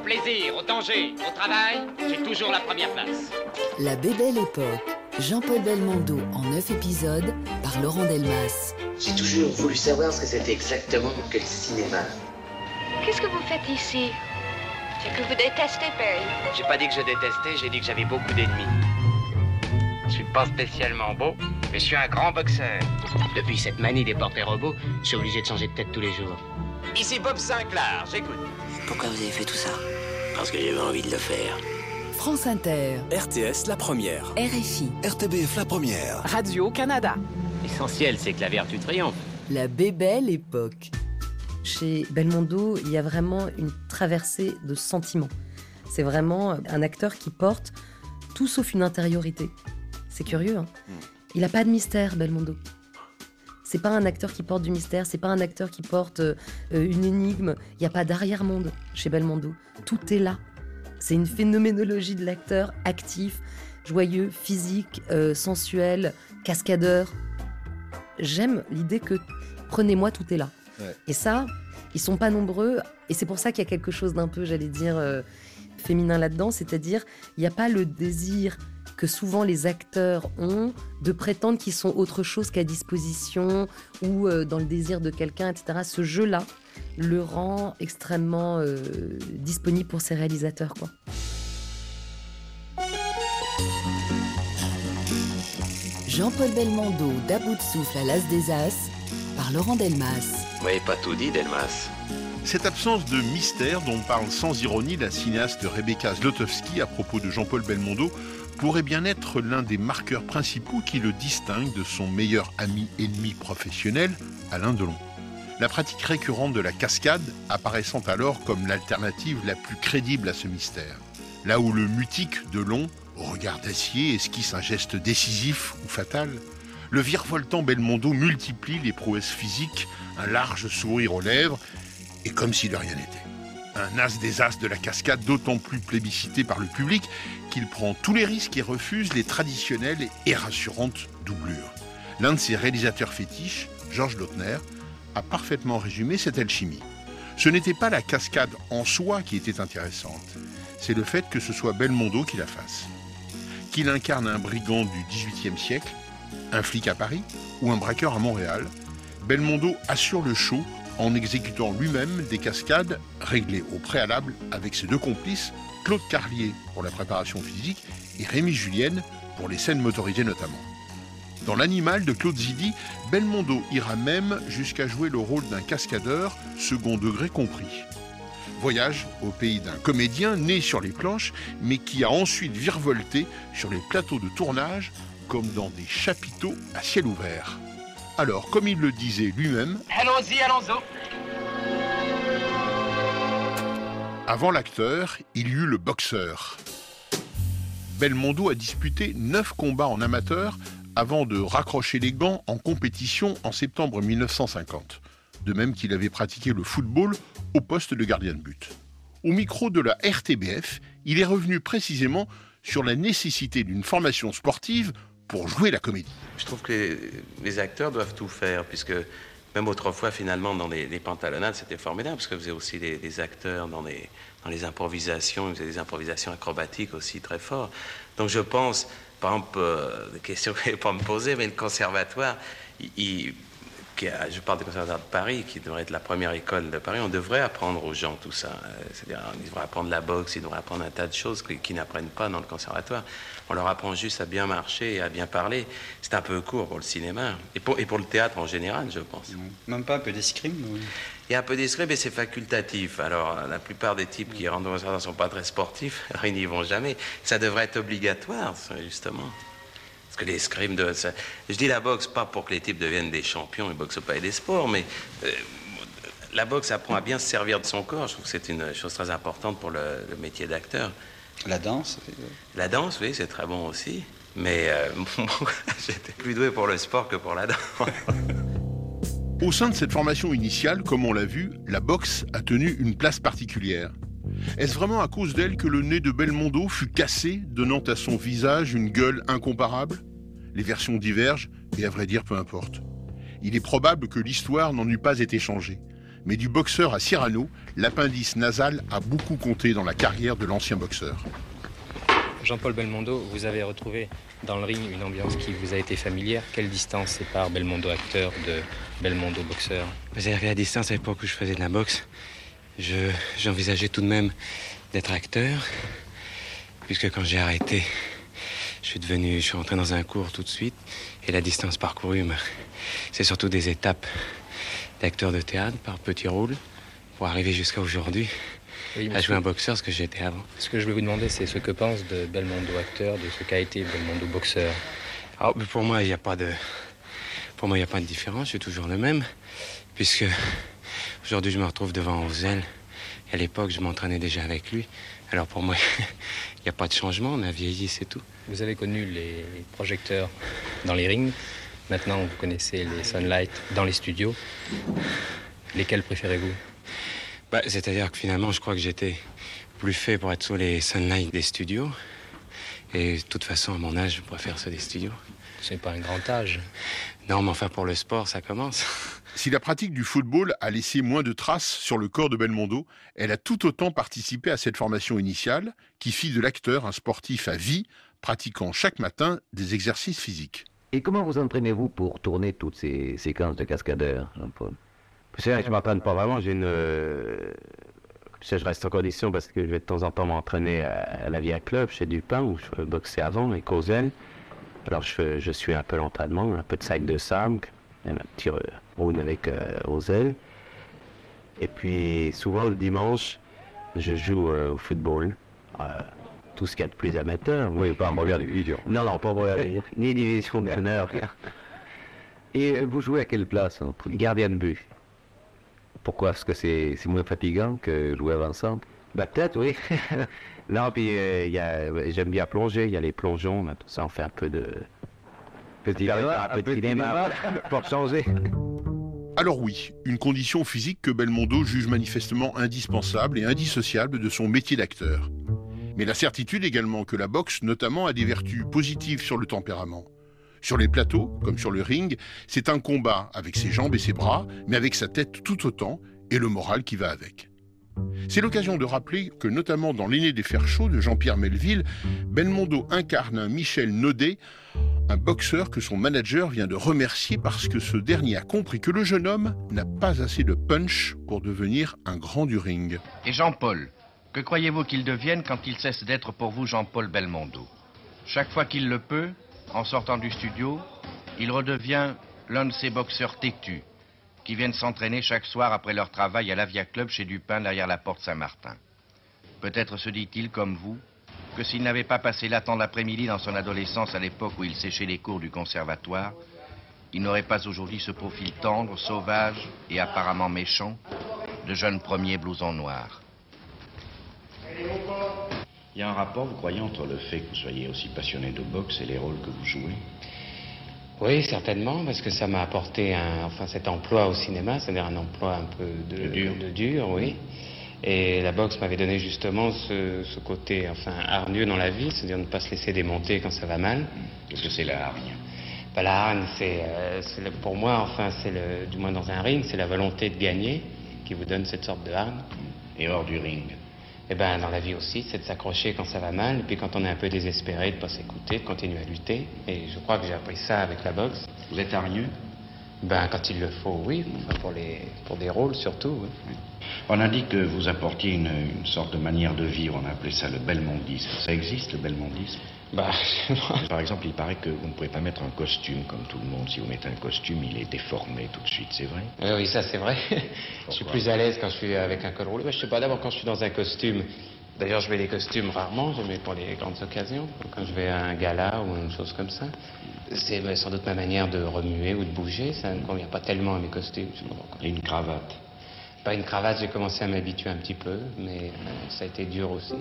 Au plaisir, au danger, au travail, j'ai toujours la première place. La bébelle époque. Jean-Paul Belmondo en 9 épisodes par Laurent Delmas. J'ai toujours voulu savoir ce que c'était exactement que le cinéma. Qu'est-ce que vous faites ici? C'est que vous détestez Perry. J'ai pas dit que je détestais, j'ai dit que j'avais beaucoup d'ennemis. Je suis pas spécialement beau, mais je suis un grand boxeur. Depuis cette manie des portraits robots, je suis obligé de changer de tête tous les jours. Ici Bob Sinclair, j'écoute. Pourquoi vous avez fait tout ça Parce que j'avais envie de le faire. France Inter, RTS La Première. RFI, RTBF La Première. Radio-Canada. L'essentiel, c'est que la vertu triomphe. la bébelle époque. Chez Belmondo, il y a vraiment une traversée de sentiments. C'est vraiment un acteur qui porte tout sauf une intériorité. C'est curieux, hein Il n'a pas de mystère, Belmondo. C'est pas un acteur qui porte du mystère, c'est pas un acteur qui porte euh, une énigme. Il n'y a pas d'arrière-monde chez Belmondo. Tout est là. C'est une phénoménologie de l'acteur actif, joyeux, physique, euh, sensuel, cascadeur. J'aime l'idée que prenez-moi, tout est là. Et ça, ils sont pas nombreux, et c'est pour ça qu'il y a quelque chose d'un peu, j'allais dire, euh, féminin là-dedans, c'est-à-dire, il n'y a pas le désir que souvent les acteurs ont de prétendre qu'ils sont autre chose qu'à disposition ou euh, dans le désir de quelqu'un, etc. Ce jeu-là le rend extrêmement euh, disponible pour ses réalisateurs. Quoi. Jean-Paul Belmondo d'À bout de souffle à l'As des As par Laurent Delmas. Vous m'avez pas tout dit, Delmas. Cette absence de mystère dont parle sans ironie la cinéaste Rebecca Zlotowski à propos de Jean-Paul Belmondo pourrait bien être l'un des marqueurs principaux qui le distingue de son meilleur ami ennemi professionnel, Alain Delon. La pratique récurrente de la cascade apparaissant alors comme l'alternative la plus crédible à ce mystère. Là où le mutique Delon, au regard d'acier, esquisse un geste décisif ou fatal, le virevoltant Belmondo multiplie les prouesses physiques, un large sourire aux lèvres, et comme si de rien n'était. Un as des as de la cascade d'autant plus plébiscité par le public qu'il prend tous les risques et refuse les traditionnelles et rassurantes doublures. L'un de ses réalisateurs fétiches, Georges Lautner, a parfaitement résumé cette alchimie. Ce n'était pas la cascade en soi qui était intéressante, c'est le fait que ce soit Belmondo qui la fasse. Qu'il incarne un brigand du XVIIIe siècle, un flic à Paris ou un braqueur à Montréal, Belmondo assure le show en exécutant lui-même des cascades réglées au préalable avec ses deux complices, Claude Carlier pour la préparation physique et Rémi Julienne pour les scènes motorisées notamment. Dans L'Animal de Claude Zidi, Belmondo ira même jusqu'à jouer le rôle d'un cascadeur, second degré compris. Voyage au pays d'un comédien né sur les planches, mais qui a ensuite virevolté sur les plateaux de tournage comme dans des chapiteaux à ciel ouvert. Alors, comme il le disait lui-même, Allons-y, allons-y. avant l'acteur, il y eut le boxeur. Belmondo a disputé 9 combats en amateur avant de raccrocher les gants en compétition en septembre 1950. De même qu'il avait pratiqué le football au poste de gardien de but. Au micro de la RTBF, il est revenu précisément sur la nécessité d'une formation sportive pour jouer la comédie. Je trouve que les, acteurs doivent tout faire, puisque même autrefois, finalement, dans les, les pantalonnades, c'était formidable, parce que vous avez aussi des, acteurs dans les, improvisations, vous avez des improvisations acrobatiques aussi très fortes. Donc je pense, par exemple, euh, des questions que vous pas me poser, mais le conservatoire, je parle du conservatoire de Paris, qui devrait être la première école de Paris, on devrait apprendre aux gens tout ça. Euh, C'est-à-dire, ils devraient apprendre la boxe, ils devraient apprendre un tas de choses qu'ils n'apprennent pas dans le conservatoire. On leur apprend juste à bien marcher et à bien parler. C'est un peu court pour le cinéma et pour, et pour le théâtre en général, je pense. Même pas un peu d'escrime ou- Il y a un peu d'escrime, mais c'est facultatif. Alors, la plupart des types qui rentrent dans le ne sont pas très sportifs, alors ils n'y vont jamais. Ça devrait être obligatoire, justement. Parce que l'escrime de. ça- Je dis la boxe pas pour que les types deviennent des champions, ils boxent pas et des sports, mais euh, la boxe apprend à bien se servir de son corps. Je trouve que c'est une chose très importante pour le, le métier d'acteur. La danse La danse, oui, c'est très bon aussi. Mais euh, j'étais plus doué pour le sport que pour la danse. Au sein de cette formation initiale, comme on l'a vu, la boxe a tenu une place particulière. Est-ce vraiment à cause d'elle que le nez de Belmondo fut cassé, donnant à son visage une gueule incomparable? Les versions divergent, et à vrai dire, peu importe. Il est probable que l'histoire n'en eût pas été changée. Mais du boxeur à Cyrano, l'appendice nasal a beaucoup compté dans la carrière de l'ancien boxeur. Jean-Paul Belmondo, vous avez retrouvé dans le ring une ambiance qui vous a été familière. Quelle distance sépare Belmondo acteur de Belmondo boxeur? Vous avez la distance à l'époque où je faisais de la boxe. j'envisageais tout de même d'être acteur, puisque quand j'ai arrêté, je suis devenu, je suis rentré dans un cours tout de suite, et la distance parcourue, c'est surtout des étapes d'acteur de théâtre par petits rôles pour arriver jusqu'à aujourd'hui à jouer un boxeur, ce que j'étais avant. Ce que je voulais vous demander, c'est ce que pense de Belmondo acteur, de ce qu'a été Belmondo boxeur. Alors, ah, pour moi, il n'y a pas de, pour moi, il a pas de différence. Je suis toujours le même, puisque aujourd'hui, je me retrouve devant Ozel. À l'époque, je m'entraînais déjà avec lui. Alors pour moi, il n'y a pas de changement. On a vieilli, c'est tout. Vous avez connu les projecteurs dans les rings. Maintenant, vous connaissez les Sunlight dans les studios. Lesquels préférez-vous? Bah, C'est-à-dire que finalement, je crois que j'étais plus fait pour être sous les Sunlight des studios. Et de toute façon, à mon âge, je préfère ceux des studios. Ce n'est pas un grand âge. Non, mais enfin, pour le sport, ça commence. Si la pratique du football a laissé moins de traces sur le corps de Belmondo, elle a tout autant participé à cette formation initiale qui fit de l'acteur un sportif à vie, pratiquant chaque matin des exercices physiques. Et comment vous entraînez-vous pour tourner toutes ces séquences de cascadeurs, Jean-Paul? C'est vrai que je m'entraîne pas vraiment. J'ai une. Euh, je reste en condition parce que je vais de temps en temps m'entraîner à, la Via Club chez Dupin où je boxais avant, avec Ozel. Alors je, je suis un peu l'entraînement, un peu de sac de sable, un petit round avec euh, Ozel. Et puis souvent le dimanche, je joue euh, au football tout ce qu'il y a de plus amateur. Oui, pas en première division. Non, non, pas en première division. Ni division d'honneur. Et euh, vous jouez à quelle place Gardien de but. Pourquoi? Parce que c'est moins fatigant que jouer avant-centre bah, Peut-être, oui. non, puis euh, j'aime bien plonger. Il y a les plongeons. ça, on fait un peu de. Petit débat, un, petit débat pour changer. Alors oui, une condition physique que Belmondo juge manifestement indispensable et indissociable de son métier d'acteur mais la certitude également que la boxe notamment a des vertus positives sur le tempérament. Sur les plateaux, comme sur le ring, c'est un combat avec ses jambes et ses bras, mais avec sa tête tout autant et le moral qui va avec. C'est l'occasion de rappeler que, notamment dans L'aîné des fers chauds de Jean-Pierre Melville, Belmondo incarne un Michel Naudet, un boxeur que son manager vient de remercier parce que ce dernier a compris que le jeune homme n'a pas assez de punch pour devenir un grand du ring. Et Jean-Paul, que croyez-vous qu'il devienne quand il cesse d'être pour vous Jean-Paul Belmondo? Chaque fois qu'il le peut, en sortant du studio, il redevient l'un de ces boxeurs têtus qui viennent s'entraîner chaque soir après leur travail à l'Avia Club chez Dupin derrière la porte Saint-Martin. Peut-être se dit-il, comme vous, que s'il n'avait pas passé là tant d'après-midi dans son adolescence à l'époque où il séchait les cours du conservatoire, il n'aurait pas aujourd'hui ce profil tendre, sauvage et apparemment méchant de jeune premier blouson noir. Il y a un rapport, vous croyez, entre le fait que vous soyez aussi passionné de boxe et les rôles que vous jouez Oui, certainement, parce que ça m'a apporté un, enfin, cet emploi au cinéma, c'est-à-dire un emploi un peu de, dur. de dur, oui. Et la boxe m'avait donné justement ce, côté enfin, hargneux dans la vie, c'est-à-dire ne pas se laisser démonter quand ça va mal. Qu'est-ce que c'est la hargne bah, La hargne, c'est, euh, pour moi, enfin, c'est le, du moins dans un ring, c'est la volonté de gagner qui vous donne cette sorte de hargne. Et hors du ring eh ben, dans la vie aussi, c'est de s'accrocher quand ça va mal, et puis quand on est un peu désespéré, de ne pas s'écouter, de continuer à lutter. Et je crois que j'ai appris ça avec la boxe. Vous êtes hargneux Ben, quand il le faut, oui, pour, les, pour des rôles surtout. On a dit que vous apportiez une, une, sorte de manière de vivre, on a appelé ça le belmondisme. Ça existe, le belmondisme? Bah, Par exemple, il paraît que vous ne pouvez pas mettre un costume comme tout le monde. Si vous mettez un costume, il est déformé tout de suite, c'est vrai? Oui, ça c'est vrai. je suis plus à l'aise quand je suis avec un col roulé. Je sais pas, d'abord quand je suis dans un costume. D'ailleurs, je mets des costumes rarement, je mets pour les grandes occasions. Quand je vais à un gala ou une chose comme ça. C'est sans doute ma manière de remuer ou de bouger. Ça ne convient pas tellement à mes costumes. Et une cravate Pas une cravate, j'ai commencé à m'habituer un petit peu, mais euh, ça a été dur aussi.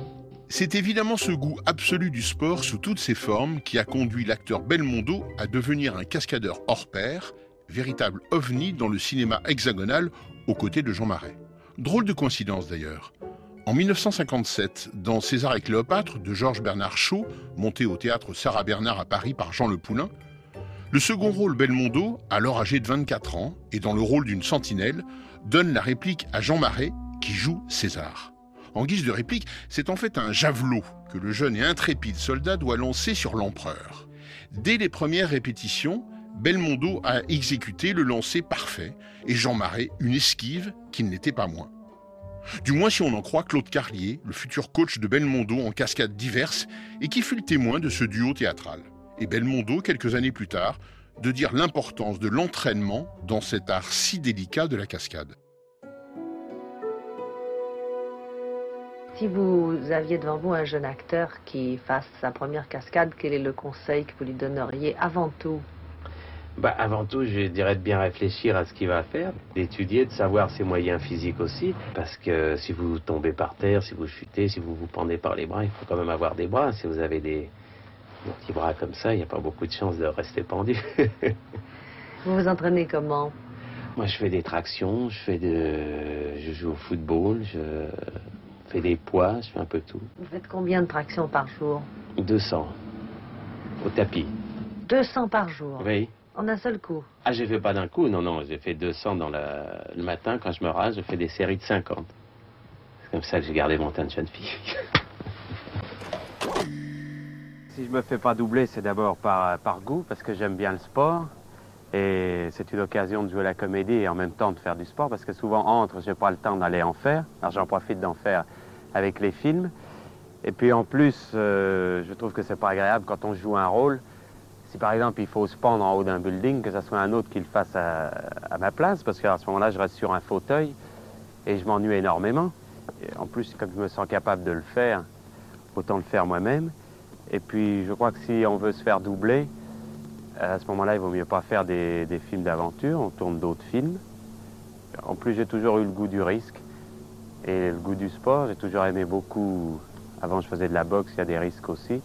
C'est évidemment ce goût absolu du sport sous toutes ses formes qui a conduit l'acteur Belmondo à devenir un cascadeur hors pair, véritable ovni dans le cinéma hexagonal aux côtés de Jean Marais. Drôle de coïncidence d'ailleurs. En 1957, dans César et Cléopâtre de Georges Bernard Shaw, monté au théâtre Sarah Bernard à Paris par Jean Le Poulain, le second rôle Belmondo, alors âgé de 24 ans et dans le rôle d'une sentinelle, donne la réplique à Jean Marais, qui joue César. En guise de réplique, c'est en fait un javelot que le jeune et intrépide soldat doit lancer sur l'empereur. Dès les premières répétitions, Belmondo a exécuté le lancer parfait et Jean Marais une esquive qui ne l'était pas moins. Du moins si on en croit Claude Carlier, le futur coach de Belmondo en cascades diverses et qui fut le témoin de ce duo théâtral. Et Belmondo, quelques années plus tard, de dire l'importance de l'entraînement dans cet art si délicat de la cascade. Si vous aviez devant vous un jeune acteur qui fasse sa première cascade, quel est le conseil que vous lui donneriez avant tout? Bah, Avant tout, je dirais de bien réfléchir à ce qu'il va faire, d'étudier, de savoir ses moyens physiques aussi, parce que si vous tombez par terre, si vous chutez, si vous vous pendez par les bras, il faut quand même avoir des bras. Si vous avez des, des petits bras comme ça, il n'y a pas beaucoup de chances de rester pendu. vous vous entraînez comment? Moi, je fais des tractions, je fais de, je joue au football, je fais des poids, je fais un peu tout. Vous faites combien de tractions par jour? 200 au tapis. 200 par jour? Oui. En un seul coup Ah, je fais pas d'un coup, non, non. J'ai fait 200 dans la... le matin, quand je me rase, je fais des séries de 50. C'est comme ça que j'ai gardé mon teint de jeune fille. si je me fais pas doubler, c'est d'abord par, par goût, parce que j'aime bien le sport. Et c'est une occasion de jouer la comédie et en même temps de faire du sport, parce que souvent, entre, je n'ai pas le temps d'aller en faire. Alors j'en profite d'en faire avec les films. Et puis en plus, euh, je trouve que c'est pas agréable quand on joue un rôle. Si par exemple il faut se pendre en haut d'un building, que ce soit un autre qui le fasse à, ma place, parce qu'à ce moment-là, je reste sur un fauteuil et je m'ennuie énormément. En plus, comme je me sens capable de le faire, autant le faire moi-même. Et puis, je crois que si on veut se faire doubler, à ce moment-là, il vaut mieux pas faire des films d'aventure, on tourne d'autres films. En plus, j'ai toujours eu le goût du risque et le goût du sport. J'ai toujours aimé beaucoup. Avant, je faisais de la boxe, il y a des risques aussi.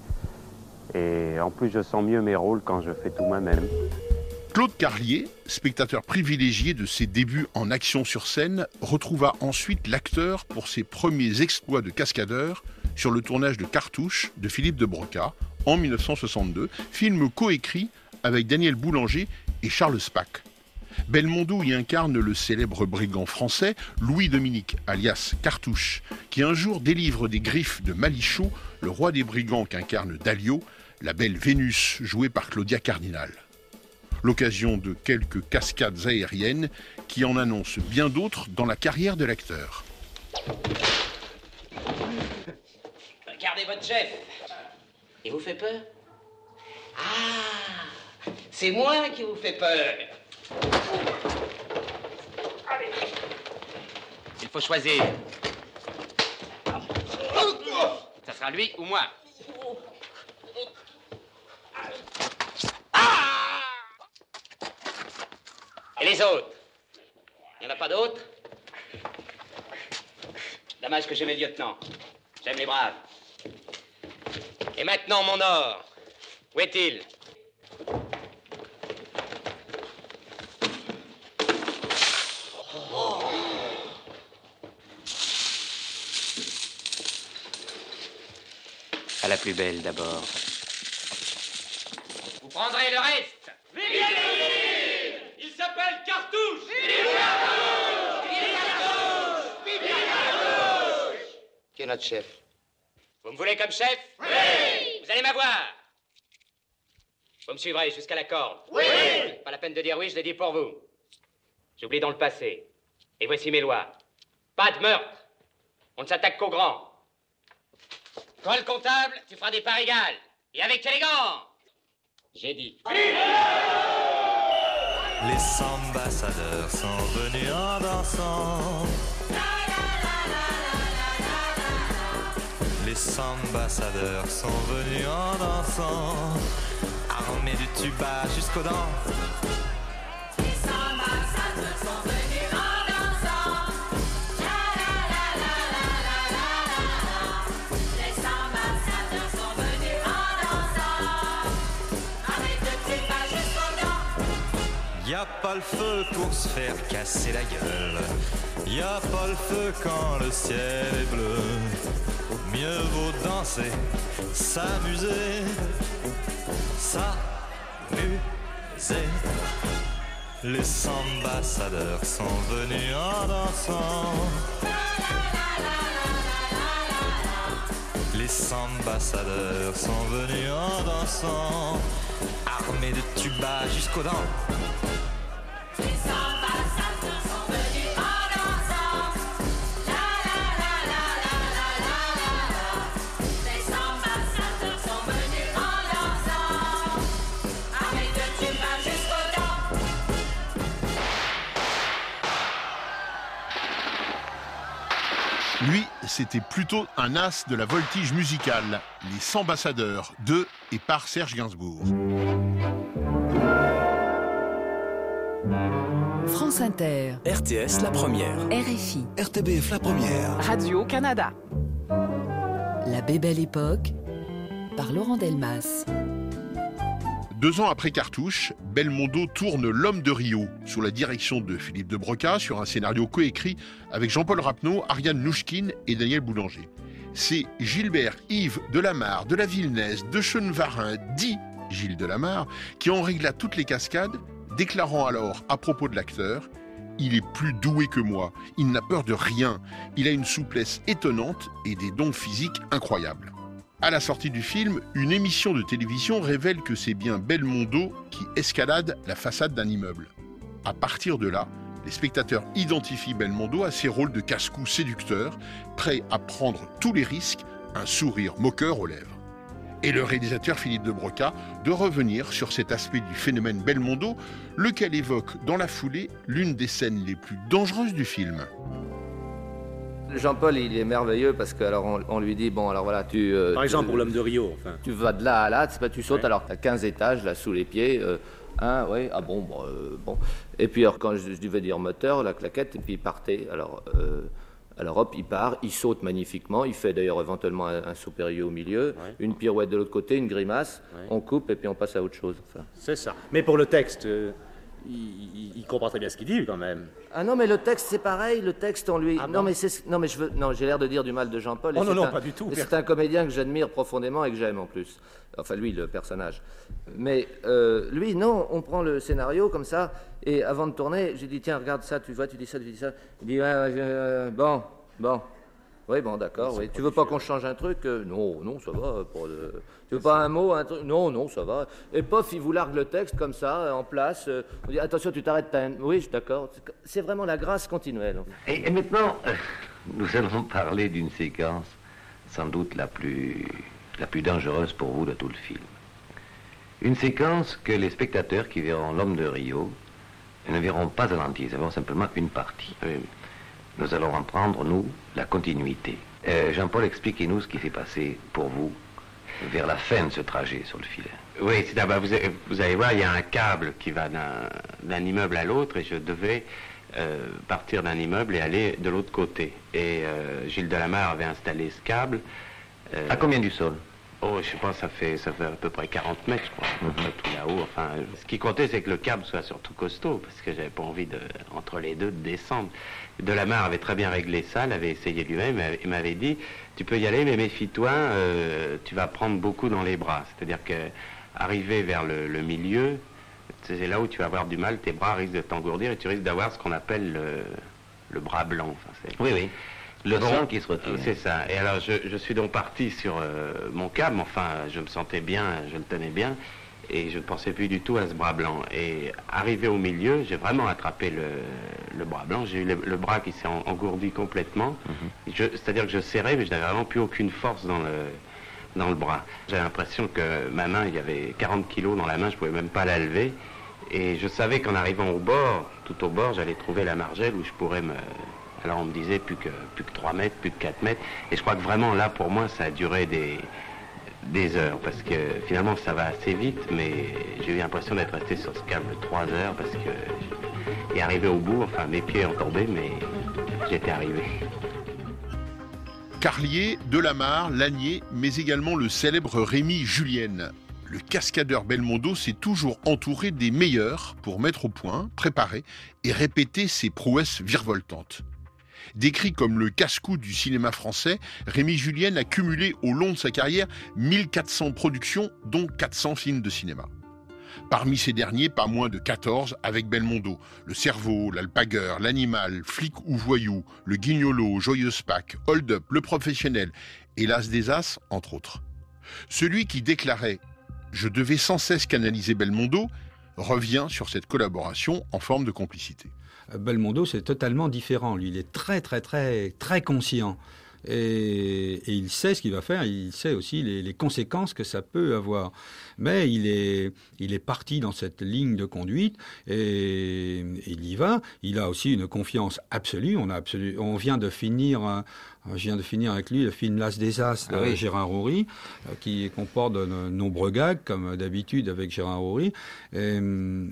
Et en plus, je sens mieux mes rôles quand je fais tout moi-même. Claude Carlier, spectateur privilégié de ses débuts en action sur scène, retrouva ensuite l'acteur pour ses premiers exploits de cascadeur sur le tournage de Cartouche de Philippe de Broca en 1962, film coécrit avec Daniel Boulanger et Charles Spack. Belmondo y incarne le célèbre brigand français Louis-Dominique, alias Cartouche, qui un jour délivre des griffes de Malichaud, le roi des brigands qu'incarne Dalio, la belle Vénus jouée par Claudia Cardinal. L'occasion de quelques cascades aériennes qui en annoncent bien d'autres dans la carrière de l'acteur. Regardez votre chef. Il vous fait peur? Ah C'est moi qui vous fais peur. Il faut choisir. Ça sera lui ou moi? Ah Et les autres? Il n'y en a pas d'autres? Dommage que j'aime les lieutenants. J'aime les braves. Et maintenant, mon or. Où est-il? À la plus belle d'abord. Prendrez le reste. Il s'appelle Cartouche Qui est notre chef? Vous me voulez comme chef? Oui Vous allez m'avoir Vous me suivrez jusqu'à la corde Oui Pas la peine de dire oui, je l'ai dit pour vous. J'oublie dans le passé. Et voici mes lois. Pas de meurtre. On ne s'attaque qu'aux grands. Toi, le comptable, tu feras des parts égales. Et avec élégance. J'ai dit. Les ambassadeurs sont venus en dansant. Les ambassadeurs sont venus en dansant, armés du tuba jusqu'aux dents. Y a pas le feu pour se faire casser la gueule. Y a pas le feu quand le ciel est bleu. Mieux vaut danser, s'amuser, s'amuser. Les ambassadeurs sont venus en dansant. Les ambassadeurs sont venus en dansant, armés de tubas jusqu'aux dents. Lui, c'était plutôt un as de la voltige musicale, Les Ambassadeurs de et par Serge Gainsbourg. France Inter, RTS La Première. RFI, RTBF La Première. Radio-Canada. La Bébelle Époque, par Laurent Delmas. Deux ans après Cartouche, Belmondo tourne L'homme de Rio, sous la direction de Philippe de Broca, sur un scénario coécrit avec Jean-Paul Rapneau, Ariane Nouchkine et Daniel Boulanger. C'est Gilbert Yves Delamarre de la Villeneuve, de Chenevarin, dit Gilles Delamarre, qui en régla toutes les cascades, déclarant alors à propos de l'acteur Il est plus doué que moi, il n'a peur de rien, il a une souplesse étonnante et des dons physiques incroyables. À la sortie du film, une émission de télévision révèle que c'est bien Belmondo qui escalade la façade d'un immeuble. À partir de là, les spectateurs identifient Belmondo à ses rôles de casse-cou séducteur, prêt à prendre tous les risques, un sourire moqueur aux lèvres. Et le réalisateur Philippe de Broca de revenir sur cet aspect du phénomène Belmondo, lequel évoque dans la foulée l'une des scènes les plus dangereuses du film. Jean-Paul, il est merveilleux parce que alors on, on lui dit bon alors voilà tu euh, Par exemple, tu- pour l'homme de Rio, enfin. tu vas de là à là, tu sautes alors t'as 15 étages là sous les pieds. euh, hein, oui, ah bon, bon, euh, bon. Et puis alors quand je, je devais dire moteur, la claquette, et puis il partait. Alors, euh, alors hop, il part, il saute magnifiquement, il fait d'ailleurs éventuellement un, un saut périlleux au milieu, une pirouette de l'autre côté, une grimace, on coupe et puis on passe à autre chose. enfin. C'est ça. Mais pour le texte, euh, il, comprend très bien ce qu'il dit quand même. Ah non, mais le texte c'est pareil. Le texte, on lui. non, mais c'est. Non, mais je veux. Non, j'ai l'air de dire du mal de Jean-Paul. Oh non, non, un- pas du tout. C'est un comédien que j'admire profondément et que j'aime en plus. Enfin, lui, le personnage. Mais euh, lui, non. On prend le scénario comme ça et avant de tourner, j'ai dit tiens, regarde ça. Tu vois, tu dis ça, tu dis ça. Il dit ouais, ouais, euh, bon, bon. Oui, bon, d'accord. Oui. Tu veux pas qu'on change un truc Euh, Non, non, ça va. Pour le... Tu veux pas un mot, un truc Non, non, ça va. Et pof, il vous largue le texte comme ça, euh, en place. Euh, On dit attention, tu t'arrêtes. t'as un- Oui, je suis d'accord. C'est- vraiment la grâce continuelle. Et, et maintenant, euh, nous allons parler d'une séquence sans doute la plus, la plus dangereuse pour vous de tout le film. Une séquence que les spectateurs qui verront L'homme de Rio ne verront pas à l'entier, ils verront simplement une partie. Nous allons en prendre, nous, la continuité. Euh, Jean-Paul, expliquez-nous ce qui s'est passé pour vous vers la fin de ce trajet sur le filet. Oui, c'est d'abord, vous, vous allez voir, il y a un câble qui va d'un immeuble à l'autre et je devais euh, partir d'un immeuble et aller de l'autre côté. Et euh, Gilles Delamarre avait installé ce câble. À combien du sol? Oh, je sais pas, ça fait, ça fait à peu près 40 mètres, je crois, à peu près tout là-haut. Enfin, ce qui comptait, c'est que le câble soit surtout costaud, parce que j'avais pas envie, de, entre les deux, de descendre. Delamarre avait très bien réglé ça, l'avait essayé lui-même, et il m'avait dit, tu peux y aller, mais méfie-toi, euh, tu vas prendre beaucoup dans les bras. C'est-à-dire que arriver vers le, le milieu, c'est là où tu vas avoir du mal, tes bras risquent de t'engourdir, et tu risques d'avoir ce qu'on appelle le, le bras blanc. Enfin, Oui, oui. Le sang qui se retire. euh, C'est ça. Et alors, je, je suis donc parti sur euh, mon câble. Enfin, je me sentais bien, je le tenais bien. Et je ne pensais plus du tout à ce bras blanc. Et arrivé au milieu, j'ai vraiment attrapé le, le bras blanc. J'ai eu le, le bras qui s'est en- engourdi complètement. Je- C'est-à-dire que je serrais, mais je n'avais vraiment plus aucune force dans le, dans le bras. J'avais l'impression que ma main, il y avait 40 kilos dans la main, je ne pouvais même pas la lever. Et je savais qu'en arrivant au bord, tout au bord, j'allais trouver la margelle où je pourrais me... Alors on me disait plus que, plus que 3 mètres, plus que 4 mètres. Et je crois que vraiment là, pour moi, ça a duré des, heures. Parce que finalement, ça va assez vite, mais j'ai eu l'impression d'être resté sur ce câble 3 heures parce que... Et arrivé au bout, enfin mes pieds ont tombé, mais j'étais arrivé. Carlier, Delamarre, Lanier, mais également le célèbre Rémi Julienne. Le cascadeur Belmondo s'est toujours entouré des meilleurs pour mettre au point, préparer et répéter ses prouesses virevoltantes. Décrit comme le casse-cou du cinéma français, Rémi Julienne a cumulé au long de sa carrière 1400 productions, dont 400 films de cinéma. Parmi ces derniers, pas moins de 14 avec Belmondo. Le cerveau, l'alpagueur, l'animal, flic ou voyou, le guignolo, joyeuse Pâques, hold up, le professionnel et l'as des as, entre autres. Celui qui déclarait Je devais sans cesse canaliser Belmondo revient sur cette collaboration en forme de complicité. Belmondo, c'est totalement différent. Lui, il est très, très, très, très conscient. Et, il sait ce qu'il va faire, il sait aussi les, conséquences que ça peut avoir. Mais il est, il est parti dans cette ligne de conduite et, il y va. Il a aussi une confiance absolue. On, a absolu, on vient de finir je viens de finir avec lui le film L'As des As de ah oui. Gérard Houry, qui comporte de nombreux gags, comme d'habitude avec Gérard Houry. Et,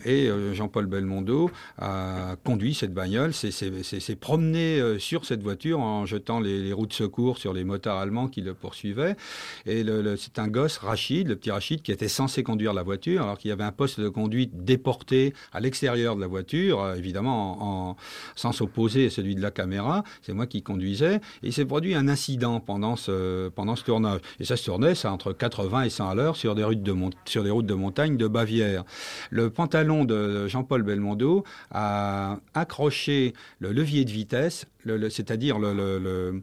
et Jean-Paul Belmondo a conduit cette bagnole, s'est promené sur cette voiture en jetant les, les, roues de secours sur les motards allemands qui le poursuivaient. Et c'est un gosse, Rachid, le petit Rachid, qui était censé conduire la voiture, alors qu'il y avait un poste de conduite déporté à l'extérieur de la voiture, évidemment en, en sens opposé à celui de la caméra. C'est moi qui conduisais. Et s'est produit un incident pendant ce, pendant ce tournage. Et ça se tournait, ça, entre 80 et 100 à l'heure sur, des routes de sur des routes de montagne de Bavière. Le pantalon de Jean-Paul Belmondo a accroché le levier de vitesse, c'est-à-dire le